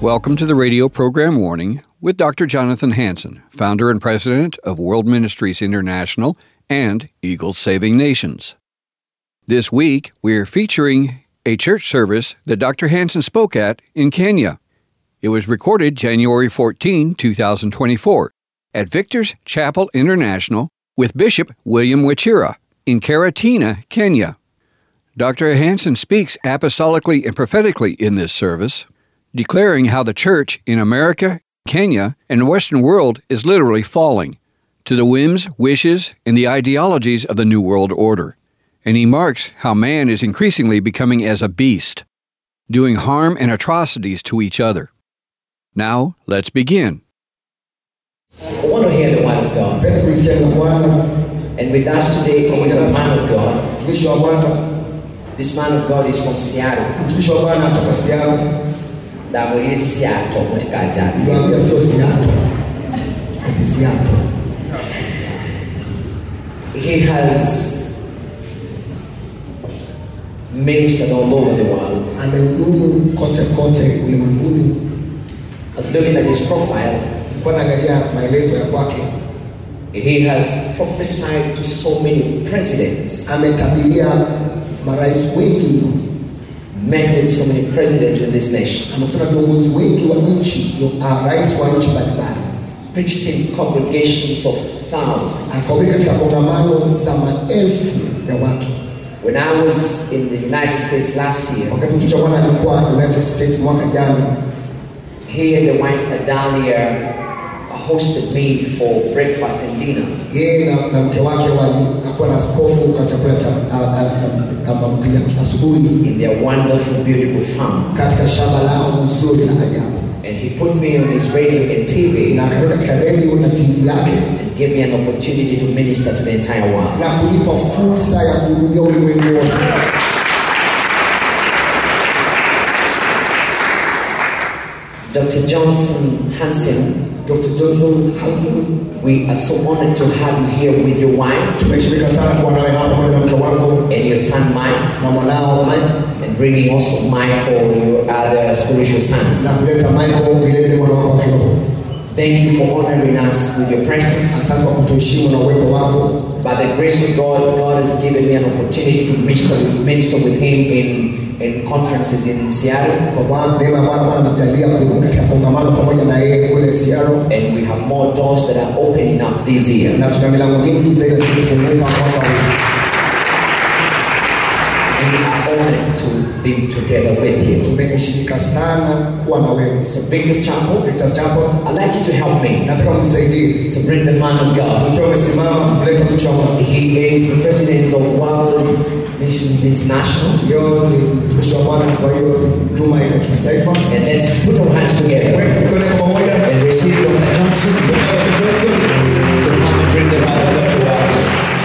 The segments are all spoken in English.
Welcome to the radio program Warning with Dr. Jonathan Hansen, founder and president of World Ministries International and Eagles Saving Nations. This week, we're featuring a church service that Dr. Hansen spoke at in Kenya. It was recorded January 14, 2024, at Victor's Chapel International with Bishop William Wachira in Karatina, Kenya. Dr. Hansen speaks apostolically and prophetically in this service, declaring how the church in America, Kenya, and the Western world is literally falling to the whims, wishes, and the ideologies of the New World Order and he marks how man is increasingly becoming as a beast, doing harm and atrocities to each other. Now, let's begin. I want to hear the word of God. Napenda kuisikia neno la Bwana. And with us today is a man of God. Mtumishi wa This man of God is from Seattle. Mtumishi wa Bwana atoka Siaro. Ndamwirire ti Seattle katika ajali. Niliwaambia sio Siaro, ati Siaro. He has ministered all over the world. Amehudumu kote kote ulimwenguni. I was looking at his profile. Nilikuwa naangalia maelezo ya kwake. He has prophesied to so many presidents, Ametabiria marais wengi mno. Met with so many presidents in this nation, Amekutana na viongozi wengi wa nchi, rais wa nchi mbalimbali. preached in congregations of thousands. Akahubiri katika kongamano za maelfu ya watu. When I was in the United States last year, Wakati mtumishi alikuwa United States mwaka jana, he and the wife Adalia hosted me for breakfast and dinner. yeye na, mke wake walikuwa kwa chakula cha asubuhi in their wonderful, beautiful farm. katika shamba lao nzuri la ajabu, And he put me on his radio and TV na akaweka katika redio na TV yake and gave me an opportunity to minister to the entire world. na kunipa fursa ya kuhudumia ulimwengu wote. Dr. Johnson Hansen, Dr. Johnson Hansen, we are so honored to have you here with your wife tumeheshimika sana kuwa nawe hapa pamoja na mke wako and your son Mike, na mwanao Mike and bringing also Michael, your other spiritual son. na kuleta Michael vile vile mwana wako wa kiroho. Thank you for honoring us with your presence. Asante kwa kutuheshimu na uwepo wako. By the grace of God, God has given me an opportunity to minister, minister with him in, in conferences in Seattle. Kwa Bwana, neema Bwana Bwana amejalia kuhudumu katika kongamano pamoja na yeye kule Seattle, And we have more doors that are opening up this year. na tuna milango mingi zaidi zikifunguka mwaka huu. To be together with you. tumeheshimika sana kuwa na wewe. So, Victor's Chapel, Victor Chapo, I'd like you to help me nataka mnisaidie to bring the man of God. ukiwa umesimama kuleta mtu wa Mungu. He is the president of World Missions International. Hiyo ni mtumishi wa Bwana, kwa hiyo huduma ya kimataifa. And let's put our hands together Weka mikono yako pamoja. and receive Dr. Johnson Dr. Johnson, to come and bring the man of God to us.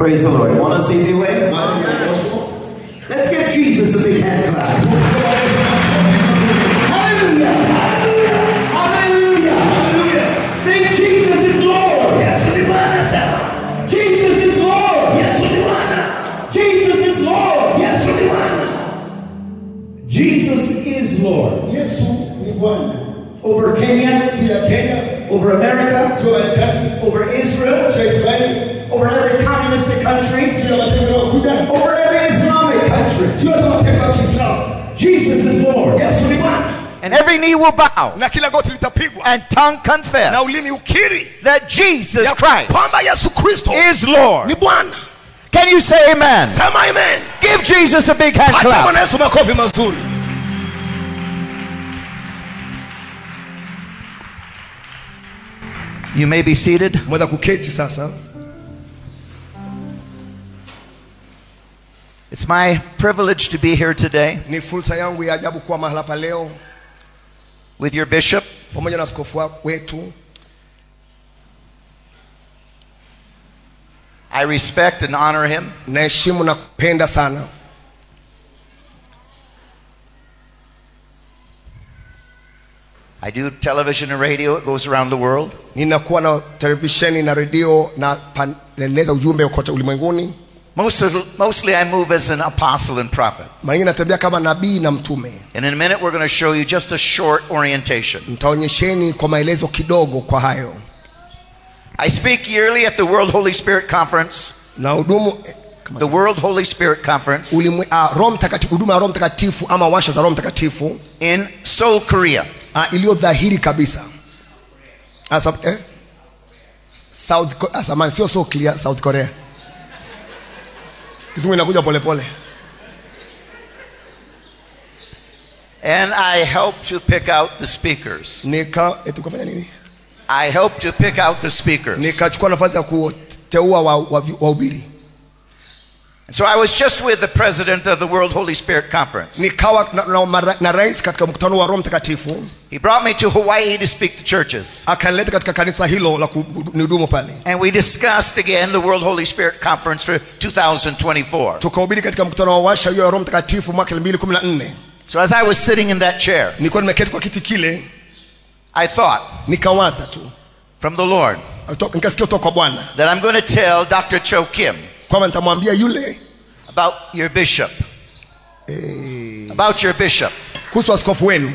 Praise the Lord. Want to see the way? Let's give Jesus a big hand clap. Hallelujah. Hallelujah. Hallelujah. Say Jesus is Lord. Yes, Jesus is Lord. Yes, Jesus is Lord. Yes, Jesus is Lord. Yes, Over Kenya. Kenya. Over America. Over Israel over every communistic country, juu ya mataifa yanayokuja, over every Islamic country. juu ya mataifa. Jesus is Lord. Yes, ni Bwana And every knee will bow na kila goti litapigwa and tongue confess na ulimi ukiri that Jesus Christ kwamba yesu kristo is Lord. Can you say amen? amen Give Jesus a big hand clap. bwana yesu makofi You may be seated. It's my privilege to be here today ni fursa yangu ya ajabu kuwa mahala pa leo. with your bishop, pamoja na askofu wetu. I respect and honor him. naheshimu na kupenda sana. I do television and radio, it goes around the world. ninakuwa na televisheni na redio na pan- ujumbe kote ulimwenguni Most of, mostly, I move as an apostle and prophet. mara nyingi natembea kama nabii na mtume And in a minute, we're going to show you just a short orientation. nitaonyesheni kwa maelezo kidogo kwa hayo I speak yearly at the World Holy Spirit Conference, na hudumu eh, the World Holy Spirit Conference ah, Roho Mtakatifu- huduma ya roho mtakatifu ama washa za roho mtakatifu in Seoul, Korea. ah, iliyo dhahiri kabisa Asa, eh? South, Ko- ah, sio so South Korea kizungu inakuja polepole And I helped to pick out the speakers. nika eh, tukafanya nini I helped to pick out the speakers. nikachukua nafasi ya kuteua wahubiri wa, wahubiri. So I was just with the president of the World Holy Spirit Conference. nikawa na, na, na, na rais katika mkutano wa roho mtakatifu He brought me to Hawaii to speak to churches. akanileta katika kanisa hilo la kunihudumu pale And we discussed again the World Holy Spirit Conference for 2024. tukahubiri katika mkutano wa washa hiyo ya roho mtakatifu mwaka 2014 So as I was sitting in that chair, nilikuwa nimeketi kwa kiti kile I thought nikawaza tu from the Lord nikasikia kutoka kwa bwana that I'm going to tell Dr. Cho Kim kwamba nitamwambia yule about your bishop. Eh. About your bishop. kuhusu askofu wenu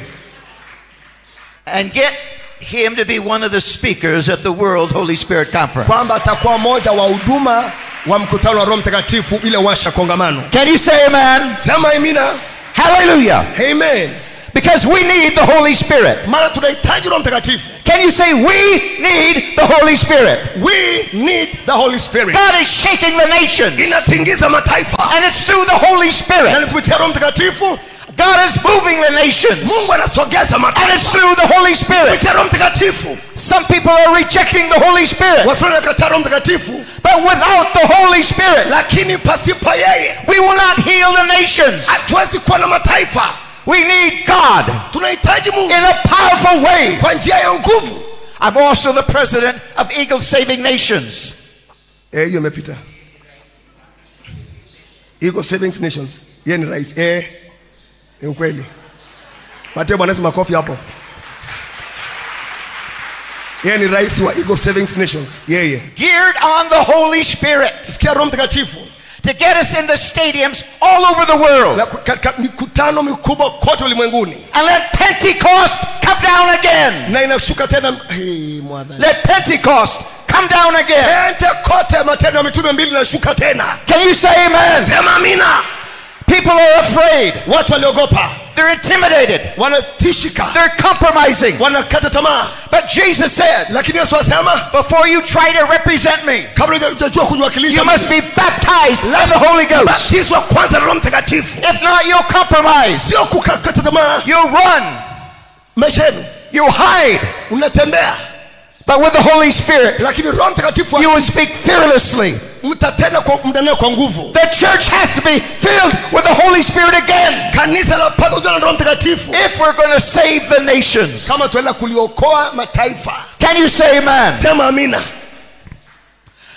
And get him to be one of the speakers at the World Holy Spirit Conference. kwamba atakuwa mmoja wa huduma wa mkutano wa roho mtakatifu ile washa kongamano Can you say amen? sema amina Hallelujah. amen Because we need the Holy Spirit. maana tunahitaji roho mtakatifu Can you say we need the Holy Spirit? we need the holy spirit God is shaking the nations. inatingiza mataifa And it's through the Holy na Spirit. ni kupitia roho mtakatifu God is moving the nations. And it's through the Holy Spirit. kupitia roho mtakatifu Some people are rejecting the Holy Spirit. watu wanakataa roho mtakatifu But without the Holy Spirit, lakini pasipo yeye we will not heal the nations. Hatuwezi kuwa na mataifa We need God tunahitaji mungu in a powerful way. kwa njia ya nguvu. I'm also the president of Eagle Saving Nations. Eh, hiyo imepita. Iko savings nations. Yeye ni rais. Eh, ni ukweli. Patie bwana makofi hapo. Yeye ni rais wa Eagle Savings Nations. Yeye. Geared on the Holy Spirit. Sikia roho mtakatifu to get us in the stadiums all over the world. na katika mikutano mikubwa kote ulimwenguni And let Pentecost come down again. na inashuka tena hey, Let Pentecost come down again. Pentekoste matendo ya mitume mbili inashuka tena Can you say amen? sema amina People are afraid. watu waliogopa They're intimidated. wanatishika They're compromising. wanakata tamaa But Jesus said, lakini Yesu asema before you try to represent me, kabla hujajua kujiwakilisha you must be baptized in the Holy Ghost. batizwa kwanza na roho mtakatifu If not, you'll compromise. sio kukata tamaa You'll run. maisha yenu You'll hide. unatembea But with the Holy Spirit, lakini roho mtakatifu you will speak fearlessly. Mtatenda kwa kwa nguvu The church has to be filled with the Holy Spirit again kanisa la pasa na roho mtakatifu if we're going to save the nations. kama tuenda kuliokoa mataifa Can you say amen? sema amina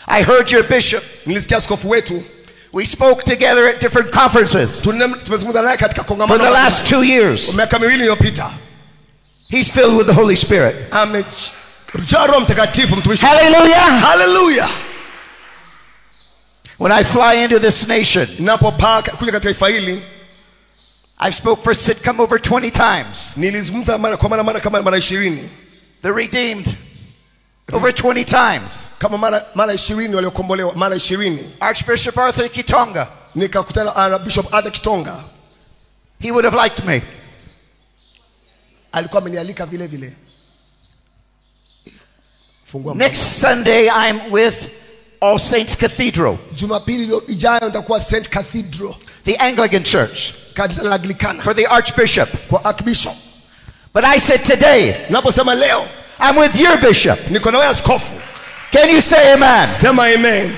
I heard your bishop. nilisikia askofu wetu We spoke together at different conferences Tune- tumezungumza naye katika for the last two years. miaka miwili iliyopita He's filled with the Holy Spirit. amejaa roho mtakatifu mtumishi Hallelujah. When I fly into this nation, ninapopaa kuja katika taifa hili I've spoke for CITAM over 20 times. nilizungumza mara kwa mara mara kama mara ishirini The redeemed over 20 times. kama mara mara ishirini waliokombolewa mara ishirini Archbishop Arthur Kitonga, nikakutana na bishop Arthur Kitonga he would have liked me. alikuwa amenialika vile vile fungua. Next Sunday, I'm with All Saints Cathedral, jumapili ijayo nitakuwa st cathedral. The Anglican Church, kanisa la anglikana. For the Archbishop. kwa archbishop. But I said today, naposema leo I'm with your bishop. niko na wewe askofu. Can you say amen? sema amen.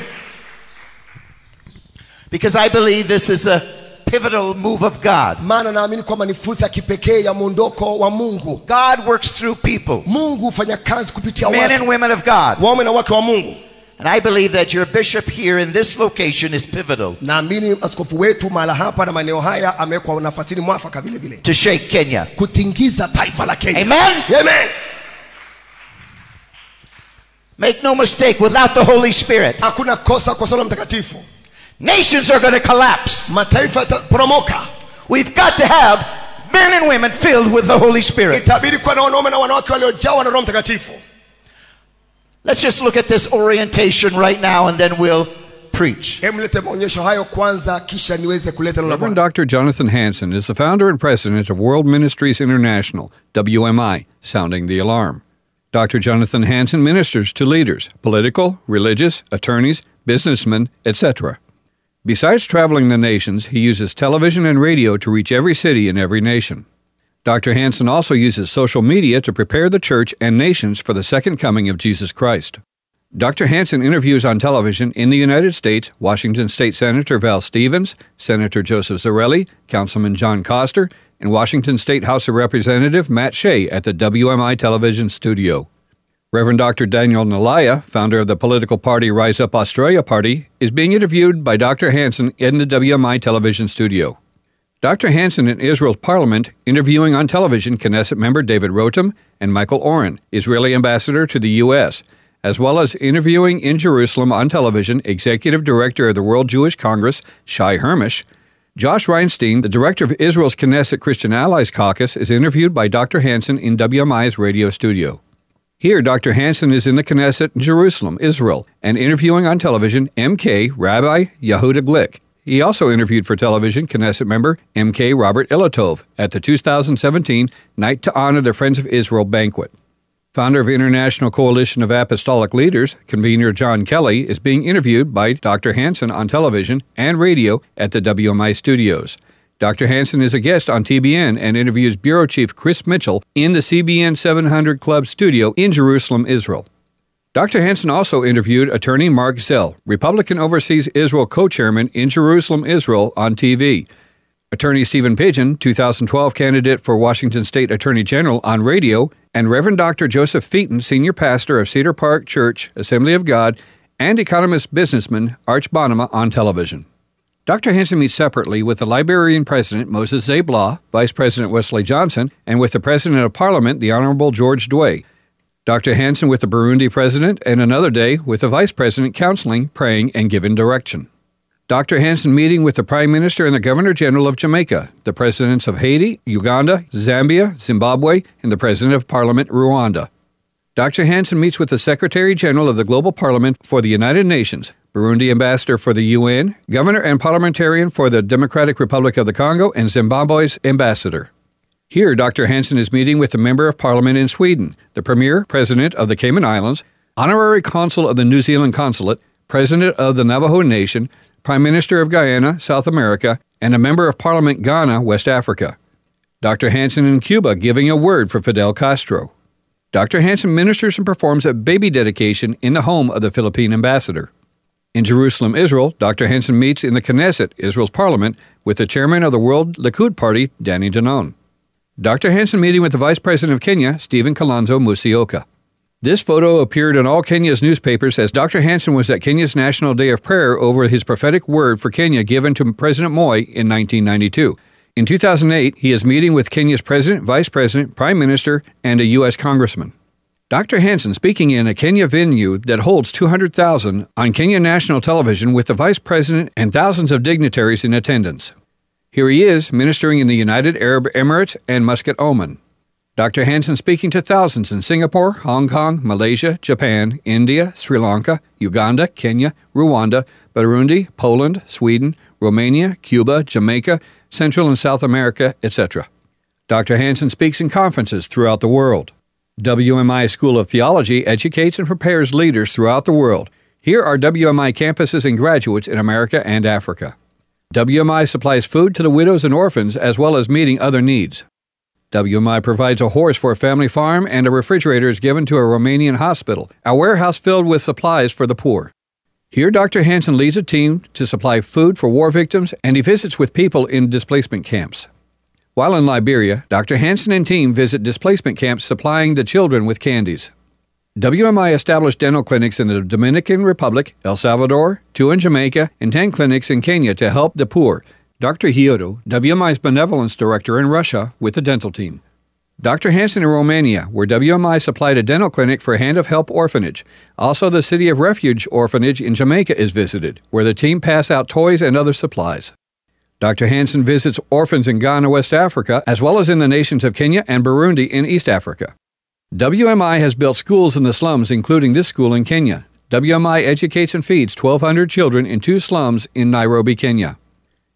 Because I believe this is a pivotal move of God. maana naamini kwamba ni fursa kipekee ya mwondoko wa mungu. God works through people, mungu hufanya kazi kupitia men and women of God. waume na wake wa mungu And I believe that your bishop here in this location is pivotal naamini askofu wetu mahala hapa na maeneo haya amewekwa nafasini mwafaka vile vile to shake Kenya. kutingiza taifa la kenya Amen? Amen. Make no mistake, without the Holy Spirit, hakuna kosa kwa sala mtakatifu nations are going to collapse. mataifa yataporomoka We've got to have men and women filled with the Holy Spirit. itabidi kuwa na wanaume na wanawake waliojawa na roho mtakatifu Let's just look at this orientation right now and then we'll preach. hebu lete maonyesho hayo kwanza kisha niweze kuleta neno la Reverend Dr. Jonathan Hansen is the founder and president of World Ministries International, WMI, sounding the alarm. Dr. Jonathan Hansen ministers to leaders, political, religious, attorneys, businessmen, etc. Besides traveling the nations, he uses television and radio to reach every city in every nation. Dr. Hansen also uses social media to prepare the church and nations for the second coming of Jesus Christ. Dr. Hansen interviews on television in the United States Washington State Senator Val Stevens, Senator Joseph Zarelli, Councilman John Koster, and Washington State House of Representative Matt Shea at the WMI television studio. Reverend Dr. Daniel Nalliah, founder of the political party Rise Up Australia Party, is being interviewed by Dr. Hansen in the WMI television studio. Dr. Hansen in Israel's parliament interviewing on television Knesset member David Rotem and Michael Oren, Israeli ambassador to the U.S., as well as interviewing in Jerusalem on television executive director of the World Jewish Congress, Shai Hermesh. Josh Reinstein, the director of Israel's Knesset Christian Allies Caucus, is interviewed by Dr. Hansen in WMI's radio studio. Here, Dr. Hansen is in the Knesset in Jerusalem, Israel, and interviewing on television MK Rabbi Yehuda Glick. He also interviewed for television Knesset member MK Robert Ilatov at the 2017 Night to Honor the Friends of Israel banquet. Founder of International Coalition of Apostolic Leaders, convener John Kelly, is being interviewed by Dr. Hansen on television and radio at the WMI studios. Dr. Hansen is a guest on TBN and interviews Bureau Chief Chris Mitchell in the CBN 700 Club studio in Jerusalem, Israel. Dr. Hansen also interviewed attorney Mark Zell, Republican Overseas Israel co chairman in Jerusalem, Israel, on TV. Attorney Stephen Pidgeon, 2012 candidate for Washington State Attorney General on radio, and Reverend Dr. Joseph Fuiten, senior pastor of Cedar Park Church, Assembly of God, and economist businessman Arch Bonnema on television. Dr. Hansen meets separately with the Liberian President Moses Zablah, Vice President Wesley Johnson, and with the President of Parliament, the Honorable George Dweh. Dr. Hansen with the Burundi President, and another day with the Vice President counseling, praying, and giving direction. Dr. Hansen meeting with the Prime Minister and the Governor General of Jamaica, the Presidents of Haiti, Uganda, Zambia, Zimbabwe, and the President of Parliament, Rwanda. Dr. Hansen meets with the Secretary General of the Global Parliament for the United Nations, Burundi Ambassador for the UN, Governor and Parliamentarian for the Democratic Republic of the Congo, and Zimbabwe's Ambassador. Here, Dr. Hansen is meeting with the Member of Parliament in Sweden, the Premier President of the Cayman Islands, Honorary Consul of the New Zealand Consulate, President of the Navajo Nation, Prime Minister of Guyana, South America, and a Member of Parliament Ghana, West Africa. Dr. Hansen in Cuba giving a word for Fidel Castro. Dr. Hansen ministers and performs a baby dedication in the home of the Philippine ambassador. In Jerusalem, Israel, Dr. Hansen meets in the Knesset, Israel's parliament, with the chairman of the World Likud Party, Danny Danon. Dr. Hansen meeting with the Vice President of Kenya, Stephen Kalonzo Musyoka. This photo appeared in all Kenya's newspapers as Dr. Hansen was at Kenya's National Day of Prayer over his prophetic word for Kenya given to President Moi in 1992. In 2008, he is meeting with Kenya's President, Vice President, Prime Minister, and a U.S. Congressman. Dr. Hansen speaking in a Kenya venue that holds 200,000 on Kenya national television with the Vice President and thousands of dignitaries in attendance. Here he is ministering in the United Arab Emirates and Muscat, Oman. Dr. Hansen speaking to thousands in Singapore, Hong Kong, Malaysia, Japan, India, Sri Lanka, Uganda, Kenya, Rwanda, Burundi, Poland, Sweden, Romania, Cuba, Jamaica, Central and South America, etc. Dr. Hansen speaks in conferences throughout the world. WMI School of Theology educates and prepares leaders throughout the world. Here are WMI campuses and graduates in America and Africa. WMI supplies food to the widows and orphans as well as meeting other needs. WMI provides a horse for a family farm and a refrigerator is given to a Romanian hospital, a warehouse filled with supplies for the poor. Here, Dr. Hansen leads a team to supply food for war victims and he visits with people in displacement camps. While in Liberia, Dr. Hansen and team visit displacement camps supplying the children with candies. WMI established dental clinics in the Dominican Republic, El Salvador, two in Jamaica, and 10 clinics in Kenya to help the poor. Dr. Hiodo, WMI's benevolence director in Russia, with the dental team. Dr. Hansen in Romania, where WMI supplied a dental clinic for Hand of Help Orphanage. Also, the City of Refuge Orphanage in Jamaica is visited, where the team pass out toys and other supplies. Dr. Hansen visits orphans in Ghana, West Africa, as well as in the nations of Kenya and Burundi in East Africa. WMI has built schools in the slums, including this school in Kenya. WMI educates and feeds 1,200 children in two slums in Nairobi, Kenya.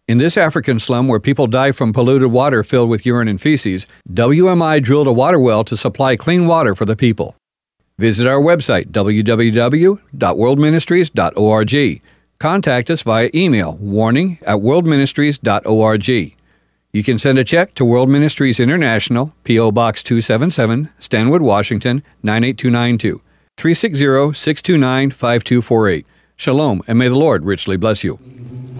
In this African slum where people die from polluted water filled with urine and feces, WMI drilled a water well to supply clean water for the people. Visit our website, www.worldministries.org. Contact us via email, warning at worldministries.org. You can send a check to World Ministries International, P.O. Box 277, Stanwood, Washington 98292, 360 629 5248. Shalom, and may the Lord richly bless you.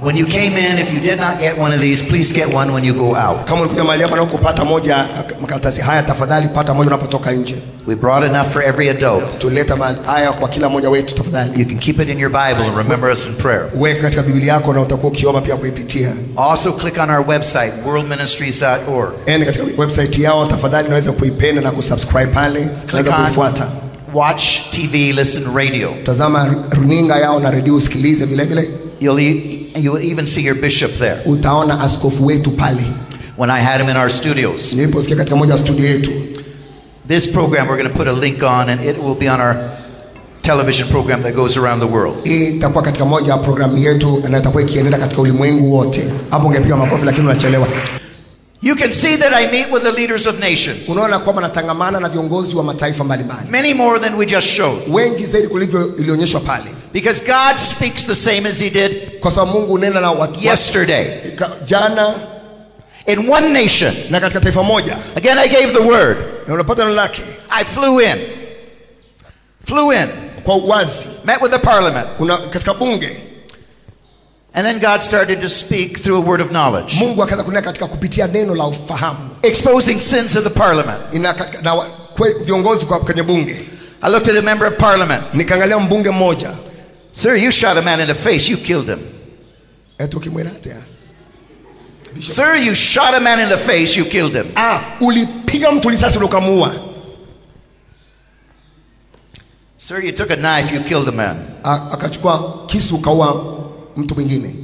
When you came in, if you did not get one of these, please get one when you go out. kama ulikuja mahali hapa na ukupata moja makaratasi haya tafadhali pata moja unapotoka nje We brought enough for every adult. tuleta ma- haya kwa kila mmoja wetu tafadhali You can keep it in your Bible and remember us in prayer. weka katika biblia yako na utakuwa ukiomba pia kuipitia Also, click on our website, worldministries.org. ende katika website yao tafadhali naweza kuipenda na kusubscribe pale Click naweza on kuifuata watch TV, listen radio. tazama runinga yao na redio usikilize vile vile You'll, e- you'll even see your bishop there. utaona askofu wetu pale. When I had him in our studios. niliposikia katika moja studio yetu. This program we're going to put a link on, and it will be on our television program that goes around the world. itakuwa katika moja ya programu yetu na itakuwa ikienenda katika ulimwengu wote. Hapo ungepiga makofi lakini unachelewa. You can see that I meet with the leaders of nations, unaona kwamba natangamana na viongozi wa mataifa mbalimbali. Many more than we just showed, wengi zaidi kulivyo ilionyeshwa pale because God speaks the same as He did kwa sababu mungu unena na watu yesterday. Ka- jana. In one nation. na katika taifa moja. Again, I gave the word. na unapata neno lake. I flew in, flew in, kwa uwazi. Met with the parliament, una, katika bunge. And then God started to speak through a word of knowledge, mungu akaanza kunena katika kupitia neno la ufahamu. Exposing sins of the parliament. Ina, katika, na wa- kwe, viongozi kwa kwenye bunge. I looked at a member of parliament. nikaangalia mbunge mmoja Sir, you shot a man in the face, you killed him. Sir, you shot a man in the face, you killed him. ah, ulipiga mtu risasi na Sir, you took a knife, you killed a man. Akachukua kisu ukaua mtu mwingine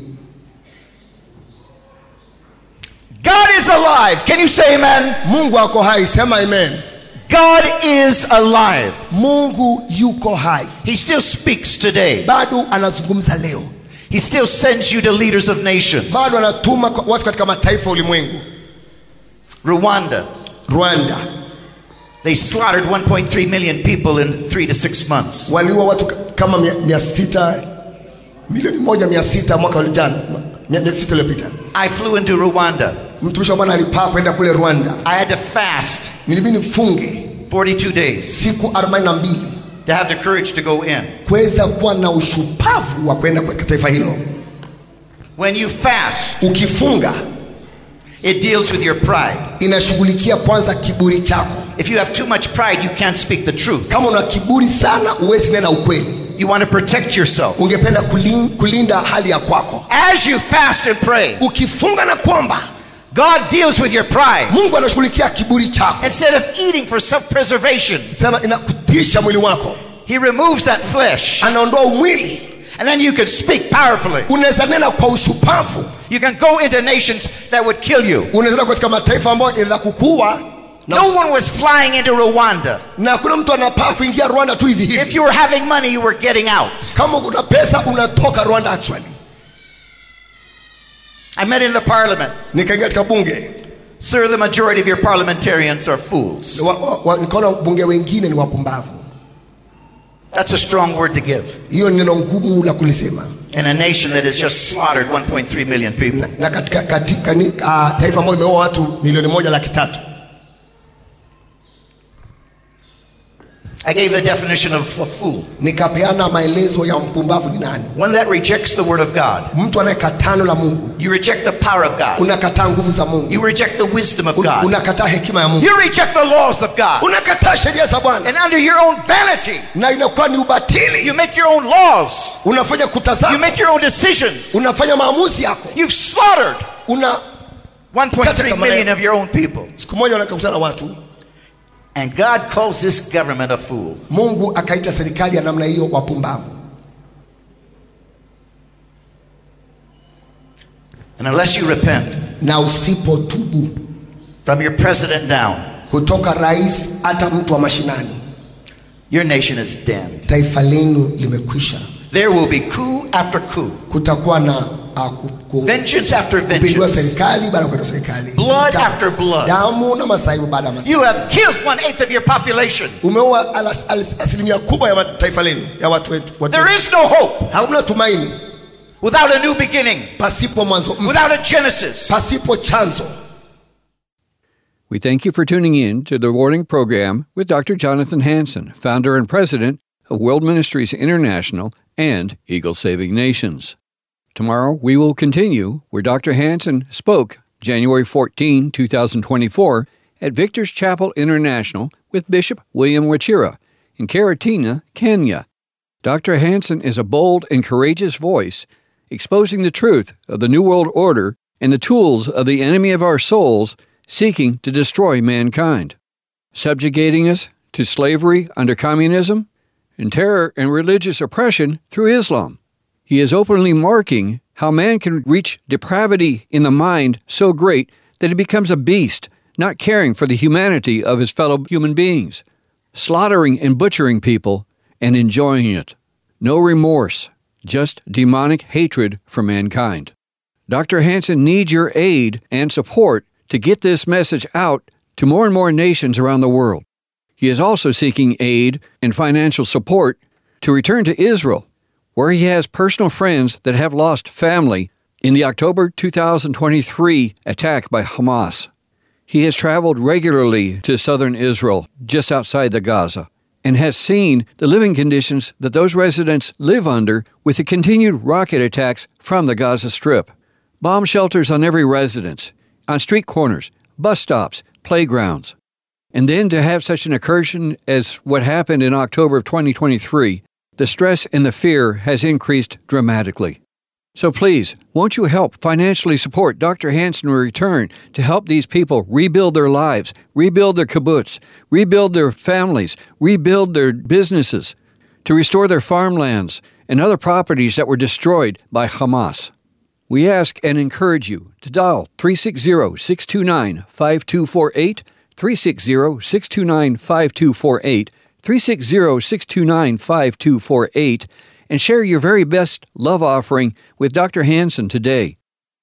God is alive. Can you say amen? mungu ako hai sema amen God is alive. mungu yuko hai He still speaks today. bado anazungumza leo He still sends you the leaders of nations. bado anatuma watu katika mataifa ulimwengu Rwanda, rwanda they slaughtered 1.3 million people in three to six months. waliua watu ka- kama mia, mia sita milioni moja mia sita mwaka ulijana mia, mia iliyopita I flew into Rwanda. Mtumishi wa bwana alipaa kwenda kule rwanda I had to fast nilibidi mfunge 42 days siku 42 to have the courage to go in. kuweza kuwa na ushupavu wa kwenda kwa taifa hilo When you fast, ukifunga it deals with your pride. inashughulikia kwanza kiburi chako If you have too much pride, you can't speak the truth. kama una kiburi sana huwezi nena ukweli You want to protect yourself. ungependa kulin, kulinda hali ya kwako As you fast and pray, ukifunga na kwamba God deals with your pride. mungu anashughulikia kiburi chako Instead of eating for self preservation, sema inakutisha mwili wako He removes that flesh anaondoa And then you can speak powerfully. unaweza nena kwa ushupavu You can go into nations that would kill you. unaweza nena katika mataifa ambayo inaweza kukua No one was flying into Rwanda. na kuna mtu anapaa kuingia rwanda tu hivi If you were having money, you were getting out. kama una pesa unatoka rwanda actually I met in the parliament. nikaingia katika bunge Sir, the majority of your parliamentarians are fools. nikaona bunge wengine ni wapumbavu That's a strong word to give. hiyo ni neno ngumu la kulisema In a nation that has just slaughtered 1.3 million people. na katika, uh, taifa ambayo imeua watu milioni moja laki tatu I gave the definition of a fool nikapeana maelezo ya mpumbavu ni nani one that rejects the word of God. mtu anayekataa neno la mungu You reject the power of God. unakataa nguvu za mungu You reject the wisdom of God. unakataa hekima ya mungu You reject the laws of God. unakataa sheria za bwana And under your own vanity, na inakuwa ni ubatili you make your own laws. unafanya You make your own decisions. unafanya maamuzi yako You've slaughtered una 1.3 million of your own people. siku moja wanakutana watu And God calls this government a fool. mungu akaita serikali ya namna hiyo wapumbavu And unless you repent na usipotubu from your president down, kutoka rais hata mtu wa mashinani your nation is damned. taifa lenu limekwisha There will be coup after coup, kutakuwa na vengeance after vengeance. serikali baada ya kupindua serikali Blood after blood. damu na masaibu baada ya masaibu You have killed one eighth of your population. umeua alas- alas- asilimia kubwa ya taifa lenu ya watu wetu watu There wetu. is no hope without a new beginning, pasipo mwanzo mpya, without a Genesis. We thank you for tuning in to the Warning Program with Dr. Jonathan Hansen, founder and president of World Ministries International and Eagle Saving Nations. Tomorrow we will continue where Dr. Hansen spoke January 14, 2024 at Victor's Chapel International with Bishop William Wachira in Karatina, Kenya. Dr. Hansen is a bold and courageous voice exposing the truth of the New World Order and the tools of the enemy of our souls seeking to destroy mankind, subjugating us to slavery under communism and terror and religious oppression through Islam. He is openly marking how man can reach depravity in the mind so great that he becomes a beast, not caring for the humanity of his fellow human beings, slaughtering and butchering people and enjoying it. No remorse, just demonic hatred for mankind. Dr. Hansen needs your aid and support to get this message out to more and more nations around the world. He is also seeking aid and financial support to return to Israel, where he has personal friends that have lost family in the October 2023 attack by Hamas. He has traveled regularly to southern Israel, just outside the Gaza, and has seen the living conditions that those residents live under with the continued rocket attacks from the Gaza Strip. Bomb shelters on every residence, on street corners, bus stops, playgrounds. And then to have such an incursion as what happened in October of 2023, the stress and the fear has increased dramatically. So please, won't you help financially support Dr. Hansen return to help these people rebuild their lives, rebuild their kibbutz, rebuild their families, rebuild their businesses, to restore their farmlands and other properties that were destroyed by Hamas? We ask and encourage you to dial 360 629 5248, 360 629 5248, 360 629 5248, and share your very best love offering with Dr. Hansen today.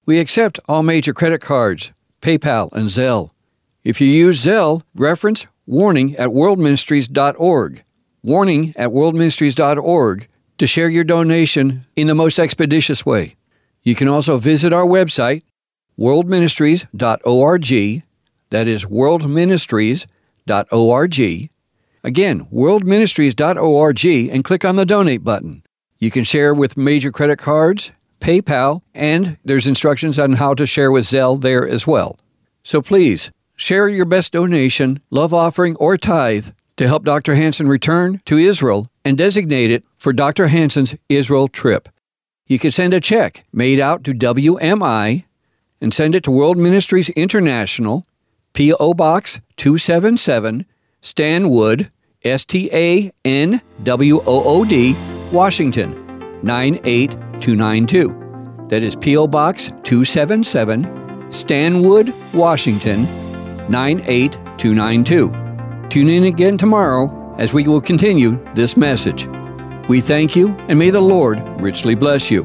We accept all major credit cards, PayPal, and Zelle. If you use Zelle, reference warning at worldministries.org. Warning at worldministries.org to share your donation in the most expeditious way. You can also visit our website, worldministries.org. That is worldministries.org. Again, worldministries.org and click on the donate button. You can share with major credit cards, PayPal, and there's instructions on how to share with Zelle there as well. So please, share your best donation, love offering, or tithe to help Dr. Hansen return to Israel and designate it for Dr. Hansen's Israel trip. You can send a check made out to WMI and send it to World Ministries International, P.O. Box 277, Stanwood, S T A N W O O D, Washington 98292. That is P.O. Box 277, Stanwood, Washington 98292. Tune in again tomorrow as we will continue this message. We thank you and may the Lord richly bless you.